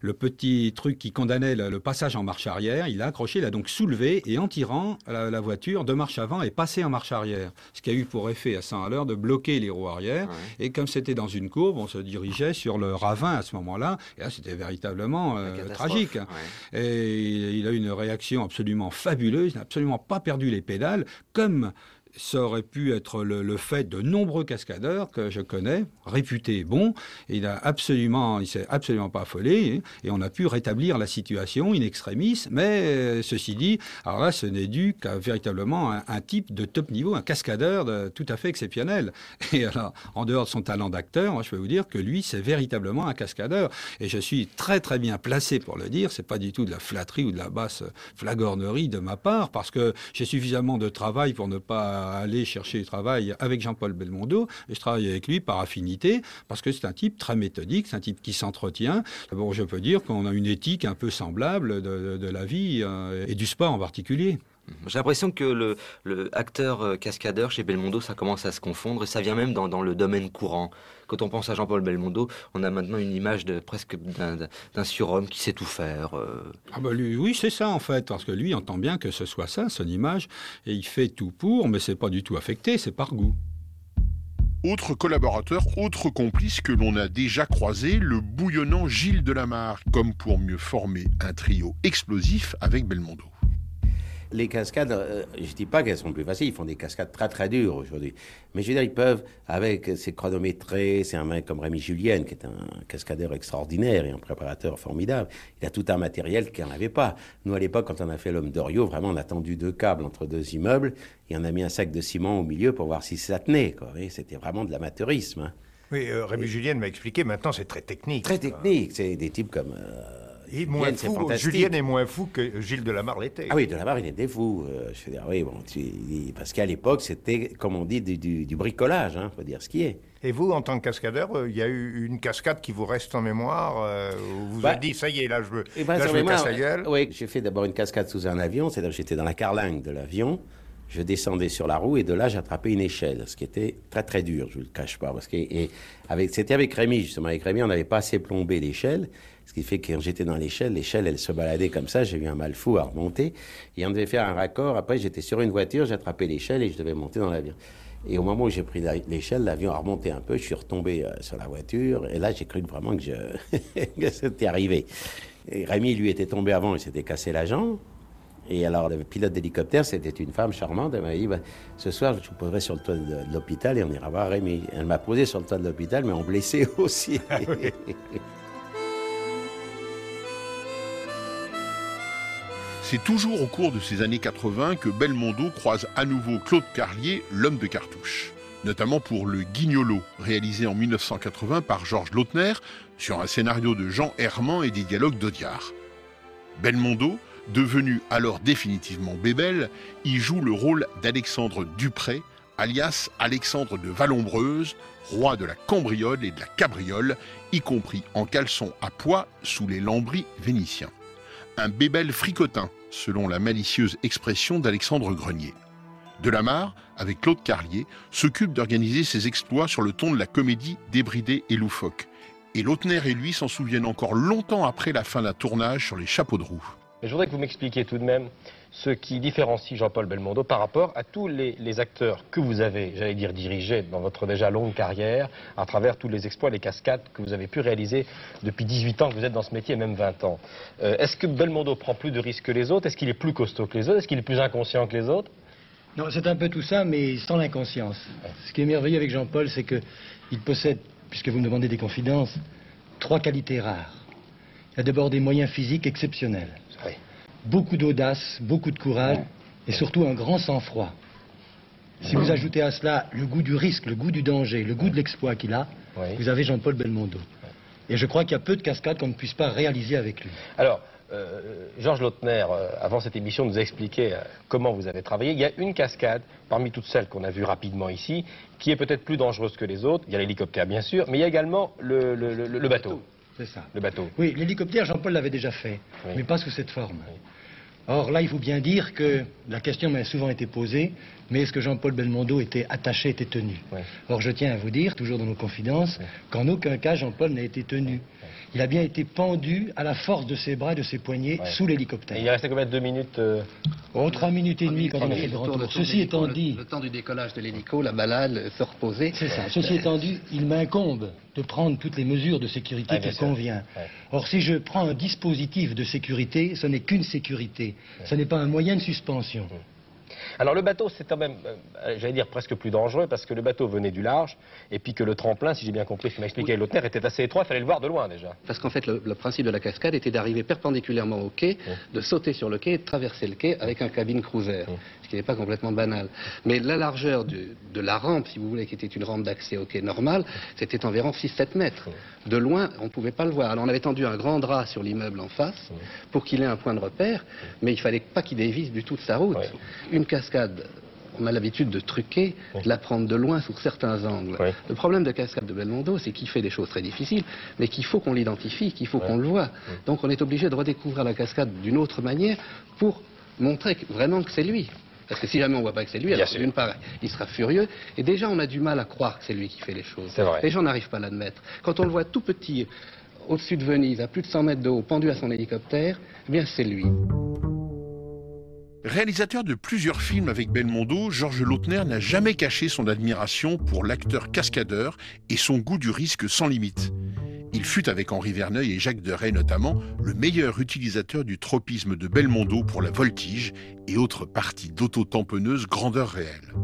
le petit truc qui condamnait le, le, passage en marche arrière, il a accroché, il a donc soulevé et en tirant la, la, voiture de marche avant et passé en marche arrière. Ce qui a eu pour effet à 100 à l'heure de bloquer les roues arrière. Ouais. Et comme c'était dans une courbe, on se dirigeait sur le ravin à ce moment-là. Et là, c'était véritablement euh, tragique. Ouais. Et il a eu une réaction absolument fabuleuse, il n'a absolument pas perdu les pédales, comme ça aurait pu être le, fait de nombreux cascadeurs que je connais, réputés bons. Et il a absolument, il s'est absolument pas affolé et, on a pu rétablir la situation in extremis. Mais euh, ceci dit, alors là, ce n'est dû qu'à véritablement un, type de top niveau, un cascadeur de, tout à fait exceptionnel. Et alors, en dehors de son talent d'acteur, je peux vous dire que lui, c'est véritablement un cascadeur. Et je suis très très bien placé pour le dire. C'est pas du tout de la flatterie ou de la basse flagornerie de ma part, parce que j'ai suffisamment de travail pour ne pas aller chercher du travail avec Jean-Paul Belmondo, et je travaille avec lui par affinité, parce que c'est un type très méthodique, c'est un type qui s'entretient. Bon, je peux dire qu'on a une éthique un peu semblable de la vie euh, et du sport en particulier. J'ai l'impression que le, le, acteur euh, cascadeur chez Belmondo, ça commence à se confondre et ça vient même dans, dans le domaine courant. Quand on pense à Jean-Paul Belmondo, on a maintenant une image de presque d'un surhomme qui sait tout faire. Euh... Ah bah lui, oui, c'est ça en fait, parce que lui entend bien que ce soit ça, son image, et il fait tout pour, mais c'est pas du tout affecté, c'est par goût. Autre collaborateur, autre complice que l'on a déjà croisé, le bouillonnant Gilles Delamarre, comme pour mieux former un trio explosif avec Belmondo les cascades, euh, je ne dis pas qu'elles sont plus faciles, ils font des cascades très très dures aujourd'hui. Mais je veux dire, ils peuvent, avec ces chronométrés, c'est un mec comme Rémi Julien, qui est un cascadeur extraordinaire et un préparateur formidable, il a tout un matériel qu'il n'avait pas. Nous, à l'époque, quand on a fait l'homme d'Orio, vraiment, on a tendu deux câbles entre deux immeubles et on a mis un sac de ciment au milieu pour voir si ça tenait. C'était vraiment de l'amateurisme. Hein. Oui, euh, Rémi et... Julien m'a expliqué, maintenant c'est très technique. Très technique, c'est des types comme... Euh, et moins Julien, fou, Julien est moins fou que Gilles Delamarre l'était. Ah oui, Delamarre, il était fou. Euh, je veux dire, oui, bon, tu, parce qu'à l'époque, c'était, comme on dit, du, du, du bricolage, il hein, faut dire ce qui est. Et vous, en tant que cascadeur, il euh, y a eu une cascade qui vous reste en mémoire euh, où vous bah, avez dit, ça y est, là, je veux, eh ben, là, je me casse la gueule. Oui, j'ai fait d'abord une cascade sous un avion, c'est-à-dire j'étais dans la carlingue de l'avion, je descendais sur la roue et de là j'attrapais une échelle, ce qui était très très dur, je ne le cache pas, parce que et avec, c'était avec Rémi, justement, avec Rémi, on n'avait pas assez plombé l'échelle, ce qui fait que quand j'étais dans l'échelle, l'échelle, elle se baladait comme ça, j'ai eu un mal fou à remonter. Et on devait faire un raccord. Après, j'étais sur une voiture, j'attrapais l'échelle et je devais monter dans l'avion. Et au moment où j'ai pris l'échelle, l'avion a remonté un peu, je suis retombé euh, sur la voiture. Et là, j'ai cru vraiment que, je... que c'était arrivé. Et Rémi, lui, était tombé avant, il s'était cassé la jambe. Et alors, le pilote d'hélicoptère, c'était une femme charmante. Elle m'a dit bah, Ce soir, je vous poserai sur le toit de, l'hôpital et on ira voir Rémi. Elle m'a posé sur le toit de l'hôpital, mais on blessé aussi. Ah. C'est toujours au cours de ces années 80 que Belmondo croise à nouveau Claude Carlier, l'homme de cartouche. Notamment pour Le Guignolo, réalisé en 1980 par Georges Lautner, sur un scénario de Jean Herman et des dialogues d'Audiard. Belmondo, devenu alors définitivement Bébel, y joue le rôle d'Alexandre Dupré, alias Alexandre de Vallombreuse, roi de la cambriole et de la cabriole, y compris en caleçon à pois sous les lambris vénitiens un bébel fricotin, selon la malicieuse expression d'Alexandre Grenier. Delamarre, avec Claude Carlier, s'occupe d'organiser ses exploits sur le ton de la comédie débridée et loufoque. Et Lautner et lui s'en souviennent encore longtemps après la fin d'un tournage sur les chapeaux de roue. Je voudrais que vous m'expliquiez tout de même ce qui différencie Jean-Paul Belmondo par rapport à tous les, les acteurs que vous avez, j'allais dire, dirigés dans votre déjà longue carrière, à travers tous les exploits, les cascades que vous avez pu réaliser depuis 18 ans que vous êtes dans ce métier, même 20 ans. Euh, Est-ce que Belmondo prend plus de risques que les autres? Est-ce qu'il est plus costaud que les autres? Est-ce qu'il est plus inconscient que les autres? Non, c'est un peu tout ça, mais sans l'inconscience. Ce qui est merveilleux avec Jean-Paul, c'est qu'il possède, puisque vous me demandez des confidences, trois qualités rares. Il a d'abord des moyens physiques exceptionnels. Beaucoup d'audace, beaucoup de courage, et surtout un grand sang-froid. Si vous ajoutez à cela le goût du risque, le goût du danger, le goût de l'exploit qu'il a, vous avez Jean-Paul Belmondo. Et je crois qu'il y a peu de cascades qu'on ne puisse pas réaliser avec lui. Alors, euh, Georges Lautner, euh, avant cette émission, nous a expliqué euh, comment vous avez travaillé. Il y a une cascade, parmi toutes celles qu'on a vues rapidement ici, qui est peut-être plus dangereuse que les autres. Il y a l'hélicoptère, bien sûr, mais il y a également le, le- le- le bateau. C'est ça. Le bateau. Oui, l'hélicoptère, Jean-Paul l'avait déjà fait, mais pas sous cette forme. Or, là, il faut bien dire que la question m'a souvent été posée, mais est-ce que Jean-Paul Belmondo était attaché, était tenu? Or, je tiens à vous dire, toujours dans nos confidences, qu'en aucun cas, Jean-Paul n'a été tenu. Il a bien été pendu à la force de ses bras et de ses poignets sous l'hélicoptère. Il restait combien de deux minutes euh, Oh, trois minutes et demie quand on a fait le grand tour. Ceci étant dit... Le temps du décollage de l'hélico, la balade, se reposer. C'est ça. Ceci étant dit, il m'incombe de prendre toutes les mesures de sécurité Ah, sûr. convient. Or, si je prends un dispositif de sécurité, ce n'est qu'une sécurité. Ce n'est pas un moyen de suspension. Alors le bateau, c'est quand même, euh, j'allais dire, presque plus dangereux parce que le bateau venait du large et puis que le tremplin, si j'ai bien compris ce que m'a expliqué Lautner, était assez étroit, il fallait le voir de loin déjà. Parce qu'en fait, le, le principe de la cascade était d'arriver perpendiculairement au quai, de sauter sur le quai et de traverser le quai avec un cabine cruiser, ce qui n'est pas complètement banal. Mais la largeur du- de la rampe, si vous voulez, qui était une rampe d'accès au quai normal, c'était environ 6-7 mètres. De loin, on ne pouvait pas le voir. Alors on avait tendu un grand drap sur l'immeuble en face pour qu'il ait un point de repère, mais il fallait pas qu'il dévisse du tout de sa route. Une cascade, on a l'habitude de truquer, de la prendre de loin sous certains angles. Le problème de cascade de Belmondo, c'est qu'il fait des choses très difficiles, mais qu'il faut qu'on l'identifie, qu'il faut qu'on le voit. Donc on est obligé de redécouvrir la cascade d'une autre manière pour montrer vraiment que c'est lui. Parce que si jamais on voit pas que c'est lui, alors d'une part, il sera furieux. Et déjà, on a du mal à croire que c'est lui qui fait les choses. Vrai. Les gens n'arrivent pas à l'admettre. Quand on le voit tout petit, au-dessus de Venise, à plus de 100 mètres de haut, pendu à son hélicoptère, eh bien c'est lui. Réalisateur de plusieurs films avec Belmondo, Georges Lautner n'a jamais caché son admiration pour l'acteur cascadeur et son goût du risque sans limite. Il fut avec Henri Verneuil et Jacques Deray notamment le meilleur utilisateur du tropisme de Belmondo pour la voltige et autres parties d'auto-tamponneuse grandeur réelle.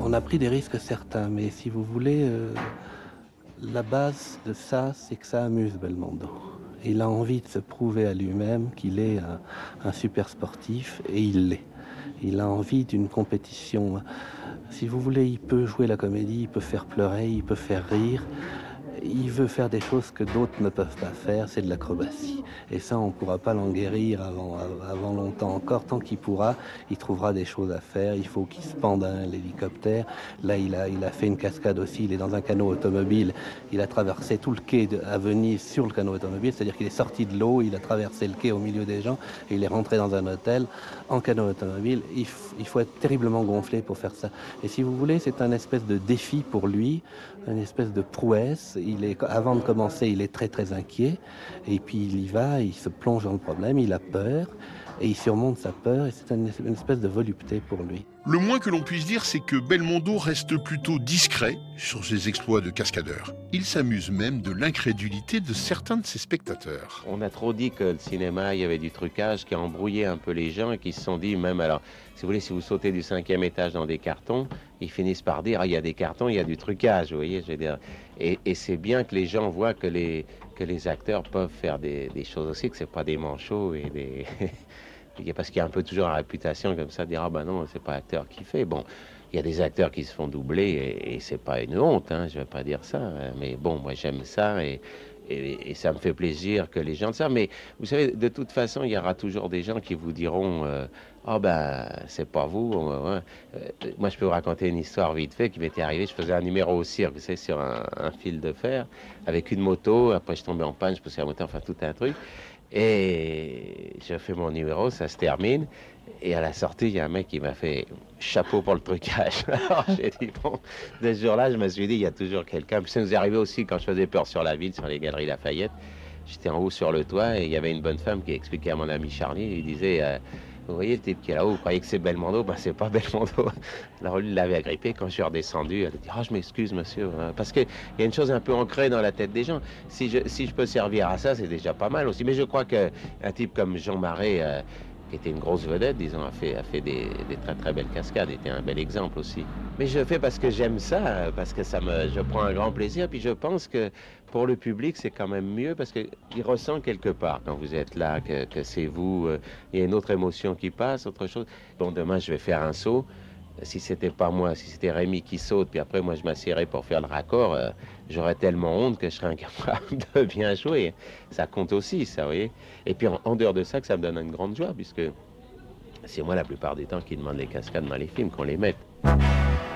On a pris des risques certains, mais si vous voulez, euh, la base de ça, c'est que ça amuse Belmondo. Il a envie de se prouver à lui-même qu'il est un, super sportif, et il l'est. Il a envie d'une compétition. Si vous voulez, il peut jouer la comédie, il peut faire pleurer, il peut faire rire. Il veut faire des choses que d'autres ne peuvent pas faire, c'est de l'acrobatie. Et ça, on ne pourra pas l'en guérir avant, longtemps encore. Tant qu'il pourra, il trouvera des choses à faire. Il faut qu'il se pende à l'hélicoptère. Là, il a, il a fait une cascade aussi. Il est dans un canot automobile. Il a traversé tout le quai de- à Venise sur le canot automobile. C'est-à-dire qu'il est sorti de l'eau, il a traversé le quai au milieu des gens et il est rentré dans un hôtel en canot automobile. Il, faut être terriblement gonflé pour faire ça. Et si vous voulez, c'est un espèce de défi pour lui, une espèce de prouesse. Il est, avant de commencer, il est très très inquiet. Et puis il y va, il se plonge dans le problème, il a peur et il surmonte sa peur. Et c'est une espèce de volupté pour lui. Le moins que l'on puisse dire, c'est que Belmondo reste plutôt discret sur ses exploits de cascadeur. Il s'amuse même de l'incrédulité de certains de ses spectateurs. On a trop dit que le cinéma, il y avait du trucage qui a embrouillé un peu les gens et qui se sont dit, même alors, si vous voulez, si vous sautez du cinquième étage dans des cartons, ils finissent par dire, ah, il y a des cartons, il y a du trucage, vous voyez, je veux dire. Et, c'est bien que les gens voient que les, que les acteurs peuvent faire des, choses aussi, que c'est pas des manchots et des... A- Parce qu'il y a un peu toujours la réputation comme ça, de dire, ah ben non, c'est pas l'acteur qui fait. Bon, il y a des acteurs qui se font doubler et, et c'est pas une honte, hein, je vais pas dire ça. Mais bon, moi j'aime ça et, ça me fait plaisir que les gens le savent. Mais vous savez, de toute façon, il y aura toujours des gens qui vous diront, euh, ah ben c'est pas vous. euh. Euh, moi je peux vous raconter une histoire vite fait qui m'était arrivée. Je faisais un numéro au cirque, vous savez, sur un, un fil de fer avec une moto. Après je tombais en panne, je poussais la moto, enfin tout un truc. Et je fais mon numéro, ça se termine. Et à la sortie, il y a un mec qui m'a fait chapeau pour le trucage. Alors j'ai dit, bon, de ce jour-là, je me suis dit, il y a toujours quelqu'un. Ça nous est arrivé aussi quand je faisais peur sur la ville, sur les galeries Lafayette. J'étais en haut sur le toit et il y avait une bonne femme qui expliquait à mon ami Charlie, il disait, euh, vous voyez le type qui est là-haut, vous croyez que c'est Belmondo? Ben c'est pas Belmondo. Alors lui, il l'avait agrippé quand je suis redescendu. Elle a dit, oh, je m'excuse monsieur. Euh, Parce qu'il y a une chose un peu ancrée dans la tête des gens. Si je, si je peux servir à ça, c'est déjà pas mal aussi. Mais je crois qu'un type comme Jean Marais, euh, qui était une grosse vedette, disons, a fait, a fait des, très très belles cascades, était un bel exemple aussi. Mais je fais parce que j'aime ça, parce que ça me, je prends un grand plaisir, puis je pense que pour le public, c'est quand même mieux, parce qu'il ressent quelque part quand vous êtes là, que, que c'est vous, euh, il y a une autre émotion qui passe, autre chose. Bon, demain, je vais faire un saut. Si c'était pas moi, si c'était Rémi qui saute, puis après moi je m'assierais pour faire le raccord, euh, j'aurais tellement honte que je serais incapable de bien jouer. Ça compte aussi, ça, vous voyez. Et puis en, en dehors de ça, que ça me donne une grande joie, puisque c'est moi la plupart des temps qui demande les cascades dans les films, qu'on les mette.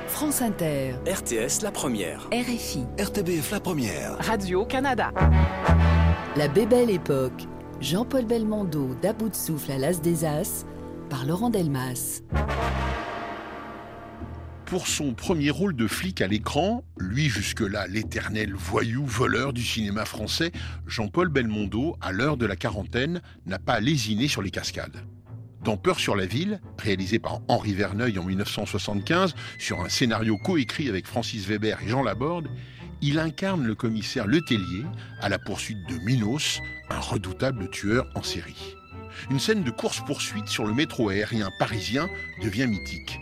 France Inter, RTS La Première. RFI, RTBF La Première. Radio-Canada. La Bébelle Époque, Jean-Paul Belmondo d'À bout de souffle à l'As des As, par Laurent Delmas. Pour son premier rôle de flic à l'écran, lui jusque-là l'éternel voyou voleur du cinéma français, Jean-Paul Belmondo, à l'heure de la quarantaine, n'a pas lésiné sur les cascades. Dans Peur sur la ville, réalisé par Henri Verneuil en 1975, sur un scénario coécrit avec Francis Weber et Jean Laborde, il incarne le commissaire Letellier à la poursuite de Minos, un redoutable tueur en série. Une scène de course-poursuite sur le métro aérien parisien devient mythique.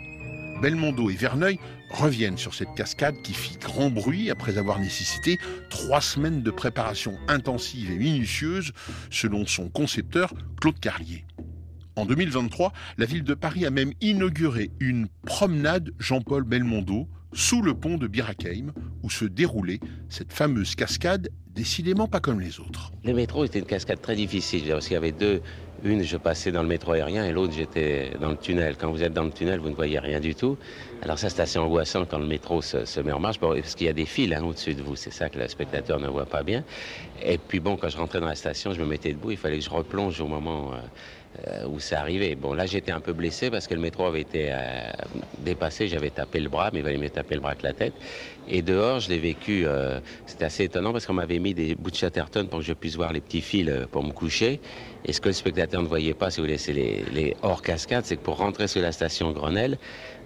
Belmondo et Verneuil reviennent sur cette cascade qui fit grand bruit après avoir nécessité trois semaines de préparation intensive et minutieuse, selon son concepteur Claude Carlier. En 2023, la ville de Paris a même inauguré une promenade Jean-Paul Belmondo sous le pont de Birakeim, où se déroulait cette fameuse cascade décidément pas comme les autres. Le métro était une cascade très difficile, parce qu'il y avait deux. Une, je passais dans le métro aérien et l'autre, j'étais dans le tunnel. Quand vous êtes dans le tunnel, vous ne voyez rien du tout. Alors ça, c'est assez angoissant quand le métro se, met en marche, parce qu'il y a des fils hein, au-dessus de vous. C'est ça que le spectateur ne voit pas bien. Et puis bon, quand je rentrais dans la station, je me mettais debout. Il fallait que je replonge au moment euh, euh, où ça arrivait. Bon, là, j'étais un peu blessé parce que le métro avait été euh, dépassé. J'avais tapé le bras, mais il valait mieux taper le bras que la tête. Et dehors, je l'ai vécu. euh, C'était assez étonnant parce qu'on m'avait mis des bouts de chatterton pour que je puisse voir les petits fils euh, pour me coucher. Et ce que le spectateur ne voyait pas, si vous voulez, c'est les, les hors cascades, c'est que pour rentrer sur la station Grenelle,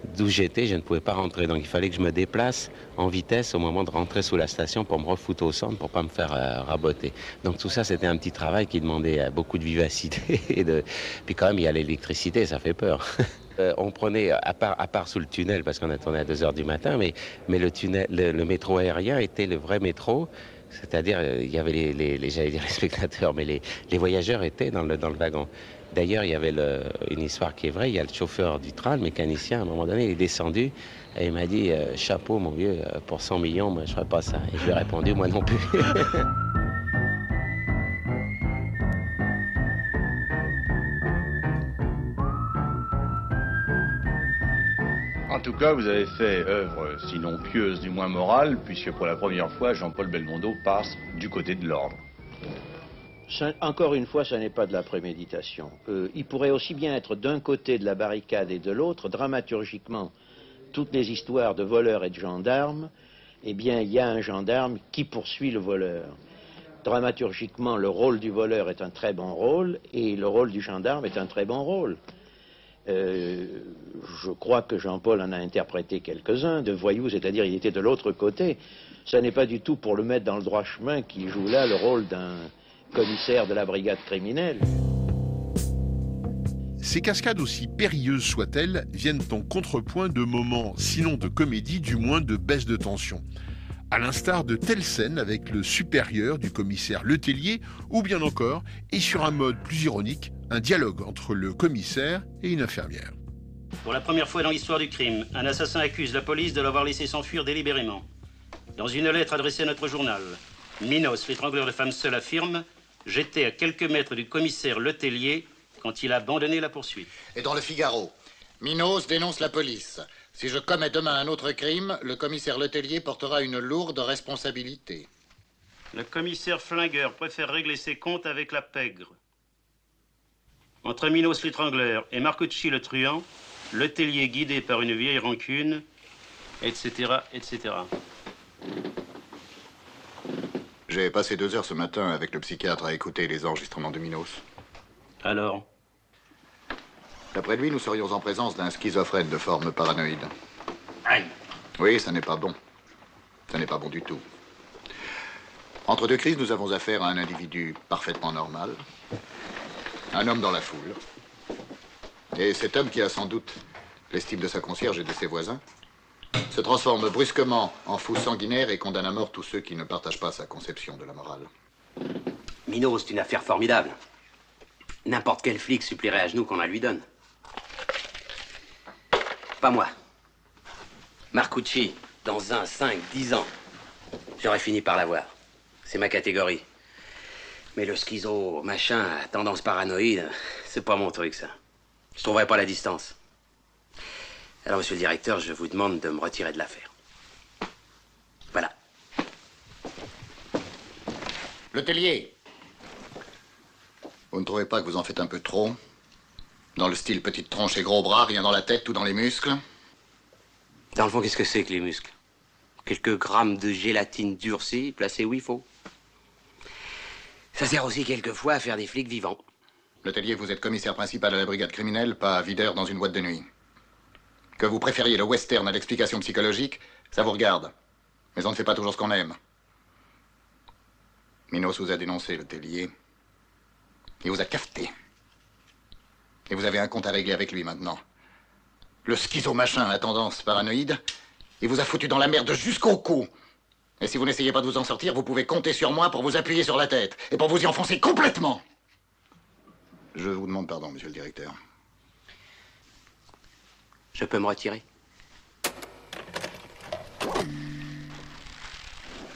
d'où j'étais, je ne pouvais pas rentrer. Donc il fallait que je me déplace en vitesse au moment de rentrer sous la station pour me refoutre au centre pour pas me faire euh, raboter. Donc tout ça, c'était un petit travail qui demandait euh, beaucoup de vivacité. Et de... Puis quand même, il y a l'électricité, ça fait peur. Euh, on prenait, à part, à part sous le tunnel, parce qu'on attendait à 2 heures du matin, mais, mais le, tunnel, le, le métro aérien était le vrai métro. C'est-à-dire, euh, il y avait les, les, les- les spectateurs, mais les, les voyageurs étaient dans le, dans le wagon. D'ailleurs, il y avait une histoire qui est vraie. Il y a le chauffeur du train, le mécanicien, à un moment donné, il est descendu et il m'a dit euh, Chapeau, mon vieux, euh, pour 100 millions, moi, je ne ferais pas ça. Et je lui ai répondu Moi non plus. En tout cas, vous avez fait œuvre, sinon pieuse, du moins morale, puisque pour la première fois, Jean-Paul Belmondo passe du côté de l'ordre. Encore une fois, ça n'est pas de la préméditation. Euh, il pourrait aussi bien être d'un côté de la barricade et de l'autre, dramaturgiquement, toutes les histoires de voleurs et de gendarmes, eh bien, il y a un gendarme qui poursuit le voleur. Dramaturgiquement, le rôle du voleur est un très bon rôle et le rôle du gendarme est un très bon rôle. Euh, je crois que Jean-Paul en a interprété quelques-uns de voyous, c'est-à-dire il était de l'autre côté. Ce n'est pas du tout pour le mettre dans le droit chemin qu'il joue là le rôle d'un commissaire de la brigade criminelle. Ces cascades, aussi périlleuses soient-elles, viennent en contrepoint de moments, sinon de comédie, du moins de baisse de tension. À l'instar de telles scènes avec le supérieur du commissaire Letellier, ou bien encore, et sur un mode plus ironique, un dialogue entre le commissaire et une infirmière. Pour la première fois dans l'histoire du crime, un assassin accuse la police de l'avoir laissé s'enfuir délibérément. Dans une lettre adressée à notre journal, Minos, l'étrangleur de femmes seule, affirme J'étais à quelques mètres du commissaire Letellier quand il a abandonné la poursuite. Et dans le Figaro, Minos dénonce la police. Si je commets demain un autre crime, le commissaire Letellier portera une lourde responsabilité. Le commissaire Flingueur préfère régler ses comptes avec la pègre. Entre Minos l'étrangleur et Marcucci le truand, le tellier guidé par une vieille rancune, etc., etc. J'ai passé deux heures ce matin avec le psychiatre à écouter les enregistrements de Minos. Alors D'après lui, nous serions en présence d'un schizophrène de forme paranoïde. Aïe Oui, ça n'est pas bon. Ça n'est pas bon du tout. Entre deux crises, nous avons affaire à un individu parfaitement normal, un homme dans la foule. Et cet homme qui a sans doute l'estime de sa concierge et de ses voisins se transforme brusquement en fou sanguinaire et condamne à mort tous ceux qui ne partagent pas sa conception de la morale. Minos, c'est une affaire formidable. N'importe quel flic supplierait à genoux qu'on la lui donne. Pas moi. Marcucci, dans un, cinq, dix ans, j'aurais fini par l'avoir. C'est ma catégorie. Mais le schizo, machin, tendance paranoïde, c'est pas mon truc, ça. Je trouverai pas la distance. Alors, monsieur le directeur, je vous demande de me retirer de l'affaire. Voilà. Le tellier Vous ne trouvez pas que vous en faites un peu trop Dans le style petite tronche et gros bras, rien dans la tête, tout dans les muscles Dans le fond, qu'est-ce que c'est que les muscles Quelques grammes de gélatine durcie placés où il faut. Ça sert aussi quelquefois à faire des flics vivants. Le tellier, vous êtes commissaire principal à la brigade criminelle, pas videur dans une boîte de nuit. Que vous préfériez le western à l'explication psychologique, ça vous regarde. Mais on ne fait pas toujours ce qu'on aime. Minos vous a dénoncé, le tellier. Il vous a cafeté. Et vous avez un compte à régler avec lui maintenant. Le schizo machin à tendance paranoïde, il vous a foutu dans la merde jusqu'au cou. Et si vous n'essayez pas de vous en sortir, vous pouvez compter sur moi pour vous appuyer sur la tête et pour vous y enfoncer complètement. Je vous demande pardon, monsieur le directeur. Je peux me retirer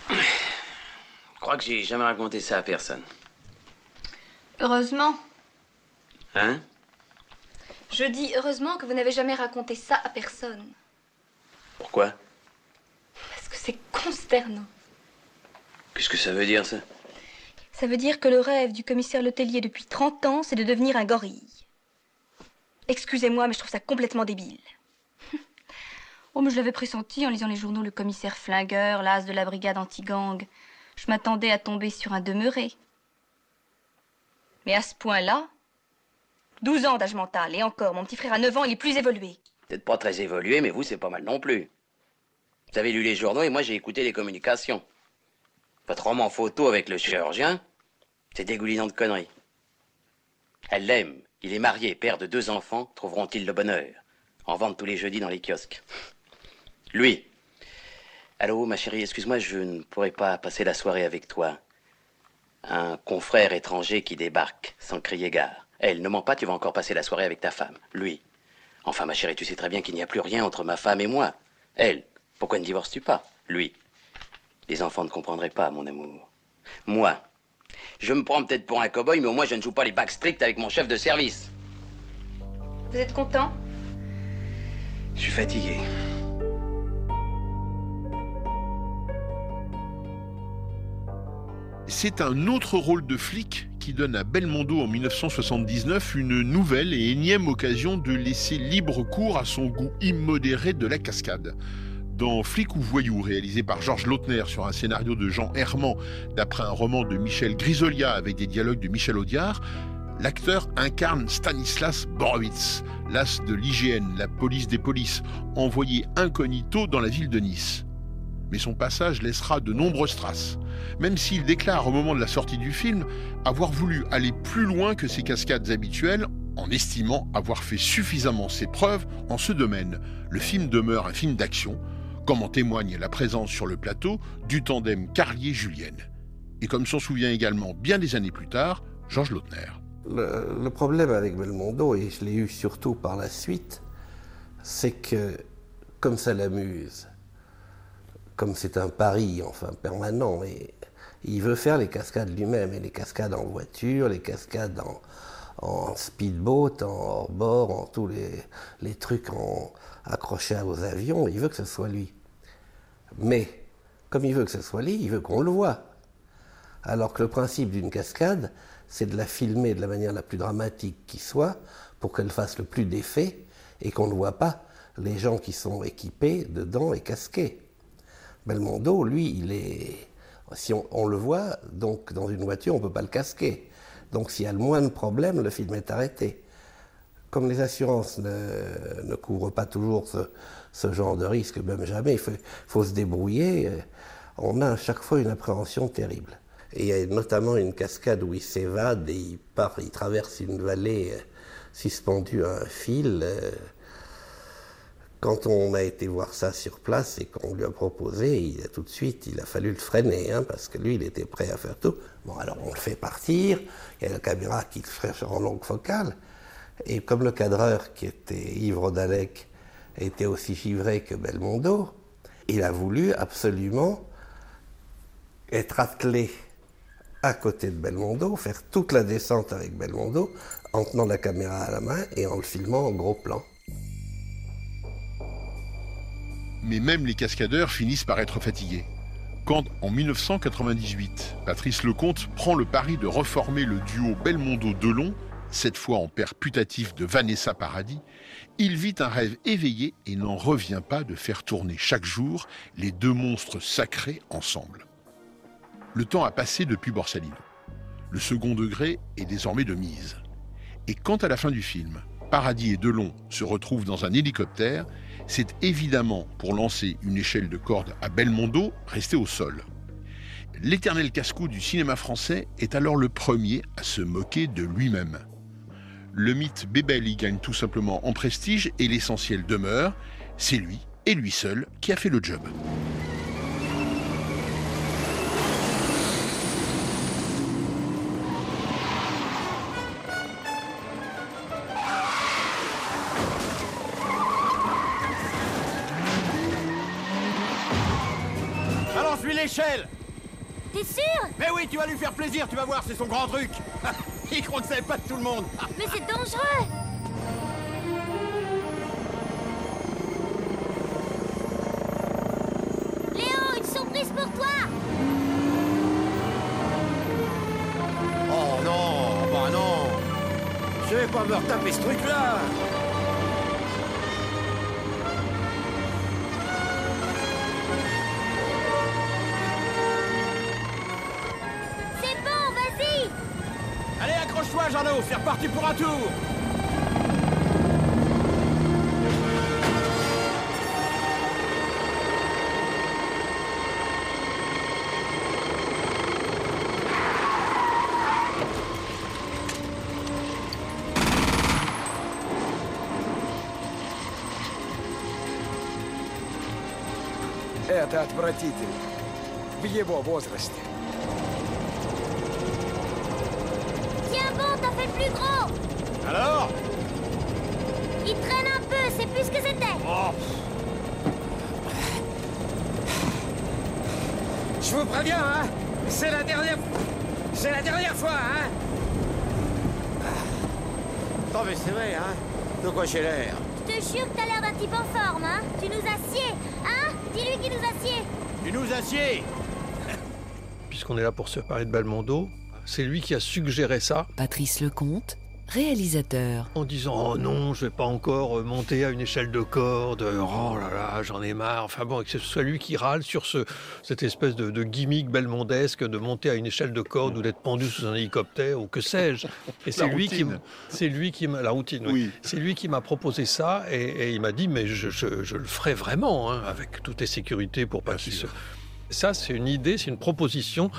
Je crois que j'ai jamais raconté ça à personne. Heureusement. Hein? Je dis heureusement que vous n'avez jamais raconté ça à personne. Pourquoi? Parce que c'est consternant. Qu'est-ce que ça veut dire, ça? Ça veut dire que le rêve du commissaire Letellier depuis 30 ans, c'est de devenir un gorille. Excusez-moi, mais je trouve ça complètement débile. Oh, mais je l'avais pressenti en lisant les journaux Le commissaire flingueur, l'as de la brigade anti-gang. Je m'attendais à tomber sur un demeuré. Mais à ce point-là, 12 ans d'âge mental, et encore, mon petit frère a 9 ans, il est plus évolué. Peut-être pas très évolué, mais vous, c'est pas mal non plus. Vous avez lu les journaux et moi, j'ai écouté les communications. Votre roman photo avec le chirurgien, c'est dégoulinant de conneries. Elle l'aime, il est marié, père de deux enfants, trouveront-ils le bonheur? En vente tous les jeudis dans les kiosques. Lui. Allô, ma chérie, excuse-moi, je ne pourrais pas passer la soirée avec toi. Un confrère étranger qui débarque, sans crier gare. Elle, ne ment pas, tu vas encore passer la soirée avec ta femme. Lui. Enfin, ma chérie, tu sais très bien qu'il n'y a plus rien entre ma femme et moi. Elle, pourquoi ne divorces-tu pas? Lui. Les enfants ne comprendraient pas, mon amour. Moi. Je me prends peut-être pour un cow-boy, mais au moins je ne joue pas les bacs stricts avec mon chef de service. Vous êtes content? Je suis fatigué. C'est un autre rôle de flic qui donne à Belmondo en 1979 une nouvelle et énième occasion de laisser libre cours à son goût immodéré de la cascade. Dans Flic ou Voyou, réalisé par Georges Lautner sur un scénario de Jean Herman, d'après un roman de Michel Grisolia avec des dialogues de Michel Audiard, l'acteur incarne Stanislas Borowitz, l'as de l'IGN, la police des polices, envoyé incognito dans la ville de Nice. Mais son passage laissera de nombreuses traces, même s'il déclare au moment de la sortie du film avoir voulu aller plus loin que ses cascades habituelles en estimant avoir fait suffisamment ses preuves en ce domaine. Le film demeure un film d'action, comme en témoigne la présence sur le plateau du tandem Carlier-Julienne. Et comme s'en souvient également bien des années plus tard, Georges Lautner. Le, problème avec Belmondo, et je l'ai eu surtout par la suite, c'est que, comme ça l'amuse, comme c'est un pari, enfin permanent, et il veut faire les cascades lui-même, et les cascades en voiture, les cascades en, speedboat, en hors-bord, en tous les, les trucs en, accrochés aux avions, il veut que ce soit lui. Mais, comme il veut que ce soit lui, il veut qu'on le voit. Alors que le principe d'une cascade, c'est de la filmer de la manière la plus dramatique qui soit, pour qu'elle fasse le plus d'effet et qu'on ne voit pas les gens qui sont équipés dedans et casqués. Belmondo, lui, il est. Si on, on le voit, donc dans une voiture, on ne peut pas le casquer. Donc s'il y a le moins de problèmes, le film est arrêté. Comme les assurances ne, ne couvrent pas toujours ce, ce, genre de risque, même jamais, il faut, se débrouiller, euh, on a à chaque fois une appréhension terrible. Et il y a notamment une cascade où il s'évade et il part, il traverse une vallée euh, suspendue à un fil. euh, Quand on a été voir ça sur place et qu'on lui a proposé, tout de suite, il a fallu le freiner, hein, parce que lui, il était prêt à faire tout. Bon, alors on le fait partir, il y a la caméra qui le fait en longue focale, et comme le cadreur, qui était Yves Rodalec, était aussi givré que Belmondo, il a voulu absolument être attelé à côté de Belmondo, faire toute la descente avec Belmondo, en tenant la caméra à la main et en le filmant en gros plan. Mais même les cascadeurs finissent par être fatigués. Quand, en 1998, Patrice Lecomte prend le pari de reformer le duo Belmondo-Delon, cette fois en père putatif de Vanessa Paradis, il vit un rêve éveillé et n'en revient pas de faire tourner chaque jour les deux monstres sacrés ensemble. Le temps a passé depuis Borsalino. Le second degré est désormais de mise. Et quand à la fin du film, Paradis et Delon se retrouvent dans un hélicoptère, c'est évidemment pour lancer une échelle de corde à Belmondo resté au sol. L'éternel casse-cou du cinéma français est alors le premier à se moquer de lui-même. Le mythe Bébel gagne tout simplement en prestige et l'essentiel demeure, c'est lui et lui seul qui a fait le job. Lui faire plaisir, tu vas voir, c'est son grand truc. Il croit que ça n'est pas de tout le monde. Mais c'est dangereux. Léo, une surprise pour toi. Oh non, bah non. Je vais pas me retaper ce truc-là Accroche-toi, Jeannot, c'est reparti pour un tour Это отвратительно. В его возрасте. Hein. C'est la dernière... C'est la dernière fois, hein. Non mais c'est vrai, hein. De quoi j'ai l'air. Je te jure que t'as l'air d'un type en forme, hein. Tu nous assieds, hein. Dis-lui qu'il nous assied Tu nous assieds Puisqu'on est là pour se parler de Belmondo, c'est lui qui a suggéré ça. Patrice Lecomte, réalisateur. En disant Oh non, je vais pas encore euh, monter à une échelle de corde, oh là là, j'en ai marre. Enfin bon, que ce soit lui qui râle sur ce, cette espèce de, de gimmick belmondesque de monter à une échelle de corde ou d'être pendu sous un hélicoptère ou que sais-je. Et c'est lui qui, c'est lui qui m'a, la routine, oui. C'est lui qui m'a proposé ça et, et il m'a dit Mais je, je- je le ferai vraiment, hein, avec toutes les sécurités pour pas qu'il se. Ça, c'est une idée, c'est une proposition.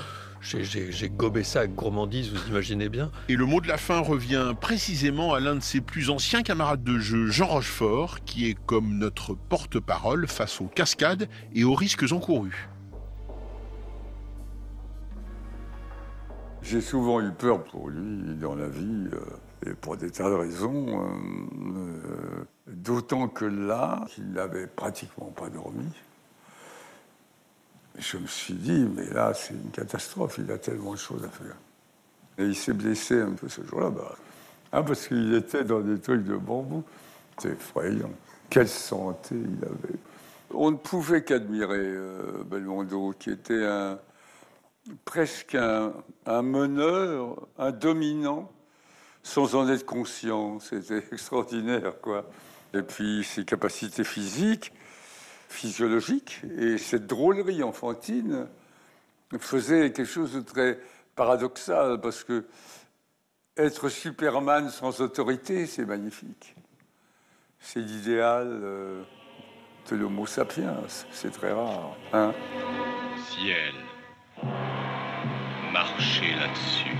J'ai- gobé ça avec gourmandise, vous imaginez bien. Et le mot de la fin revient précisément à l'un de ses plus anciens camarades de jeu, Jean Rochefort, qui est comme notre porte-parole face aux cascades et aux risques encourus. J'ai souvent eu peur pour lui dans la vie, euh, et pour des tas de raisons. euh, euh, D'autant que là, il n'avait pratiquement pas dormi. Je me suis dit, mais là, c'est une catastrophe, il a tellement de choses à faire. Et il s'est blessé un peu ce jour-là, bah, hein, parce qu'il était dans des trucs de bambou. C'est effrayant. Quelle santé il avait. On ne pouvait qu'admirer euh, Belmondo, qui était presque un meneur, un dominant, sans en être conscient. C'était extraordinaire, quoi. Et puis ses capacités physiques, physiologiques, et cette drôlerie enfantine faisait quelque chose de très paradoxal, parce que être Superman sans autorité, c'est magnifique. C'est l'idéal euh, de l'homo sapiens, c'est très rare. Hein Ciel. Marchez là-dessus.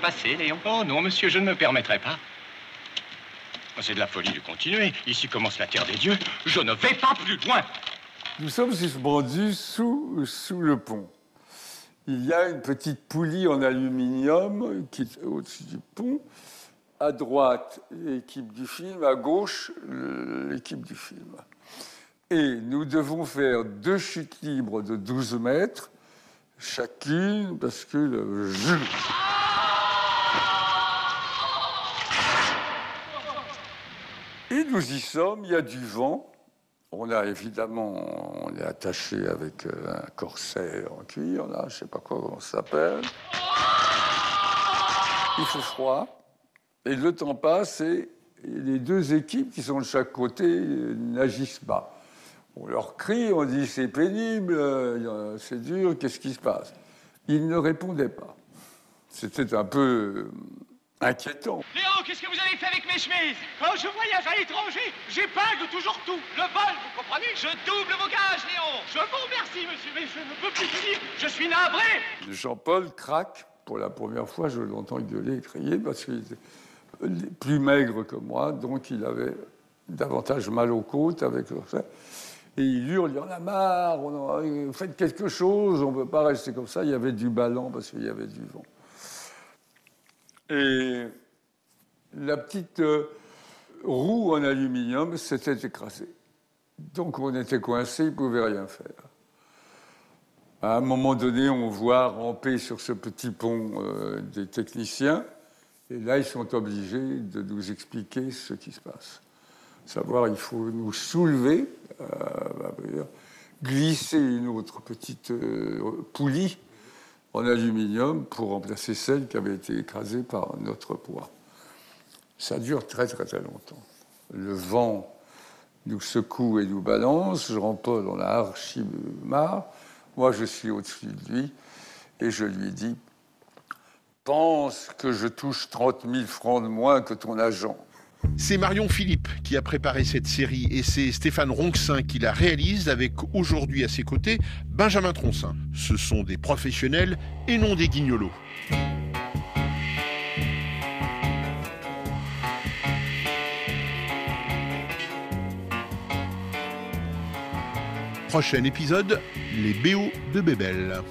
Passez, Léon. Oh non, monsieur, je ne me permettrai pas. C'est de la folie de continuer. Ici commence la terre des dieux. Je ne vais pas plus loin. Nous sommes suspendus sous, sous le pont. Il y a une petite poulie en aluminium qui est au-dessus du pont. À droite, l'équipe du film, à gauche, l'équipe du film. Et nous devons faire deux chutes libres de 12 mètres, chacune, parce que le. Et nous y sommes, il y a du vent. On a évidemment, on est attaché avec euh, un corset en cuir, là, je ne sais pas quoi on s'appelle. Il fait froid. Et le temps passe et les deux équipes qui sont de chaque côté euh, n'agissent pas. On leur crie, on dit c'est pénible, euh, c'est dur, qu'est-ce qui se passe? Ils ne répondaient pas. C'était un peu inquiétant. Léon, qu'est-ce que vous avez fait avec mes chemises? Quand je voyage à l'étranger, j'épingle toujours tout. Le vol, vous comprenez? Je double vos gages, Léon. Je vous remercie, monsieur, mais je ne peux plus finir. Je suis navré. Jean-Paul craque. Pour la première fois, je l'entends gueuler et crier parce qu'il était plus maigre que moi, donc il avait davantage mal aux côtes avec le fait. Et il hurle, il en a marre, on faites quelque chose, on ne peut pas rester comme ça. Il y avait du ballon parce qu'il y avait du vent. Et la petite euh, roue en aluminium s'était écrasée. Donc on était coincé, il ne pouvait rien faire. À un moment donné, on voit ramper sur ce petit pont euh, des techniciens, et là, ils sont obligés de nous expliquer ce qui se passe. Savoir, il faut nous soulever, euh, glisser une autre petite poulie en aluminium pour remplacer celle qui avait été écrasée par notre poids. Ça dure très très très longtemps. Le vent nous secoue et nous balance. Jean-Paul en a archi marre. Moi, je suis au-dessus de lui et je lui dis Pense que je touche 30 000 francs de moins que ton agent. C'est Marion Philippe qui a préparé cette série et c'est Stéphane Ronxin qui la réalise avec aujourd'hui à ses côtés Benjamin Troncin. Ce sont des professionnels et non des guignolos. Prochain épisode, les BO de Bébel.